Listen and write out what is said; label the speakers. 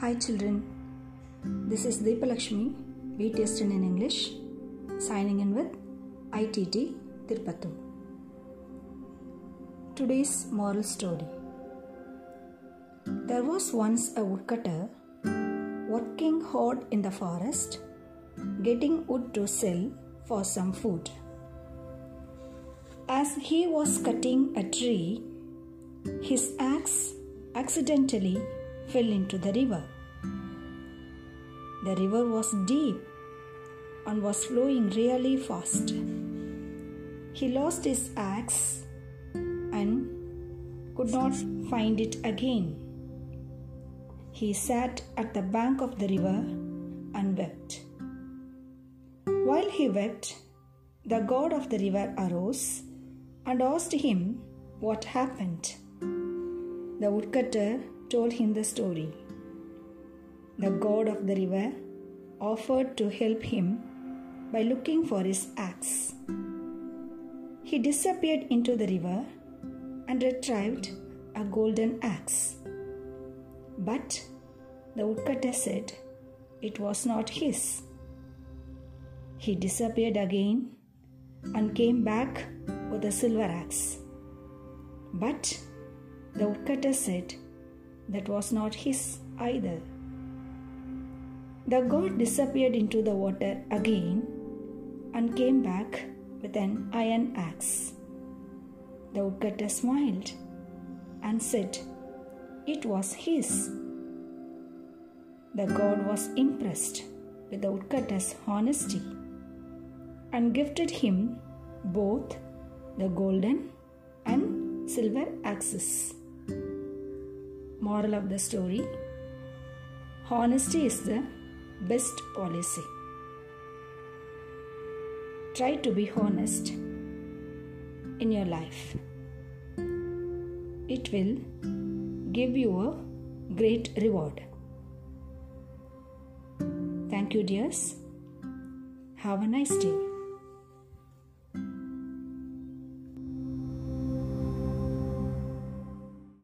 Speaker 1: Hi children, this is Deepalakshmi, BTS in English, signing in with ITT Tirupattur. Today's moral story. There was once a woodcutter working hard in the forest, getting wood to sell for some food. As he was cutting a tree, his axe accidentally fell into the river. The river was deep and was flowing really fast. He lost his axe and could not find it again. He sat at the bank of the river and wept. While he wept, the god of the river arose and asked him what happened. The woodcutter told him the story. The god of the river offered to help him by looking for his axe. He disappeared into the river and retrieved a golden axe. But the woodcutter said it was not his. He disappeared again and came back with a silver axe. But the woodcutter said that was not his either. The god disappeared into the water again and came back with an iron axe. The woodcutter smiled and said it was his. The god was impressed with the woodcutter's honesty and gifted him both the golden and silver axes. Moral of the story Honesty is the best policy. Try to be honest in your life. It will give you a great reward. Thank you, dears. Have a nice day.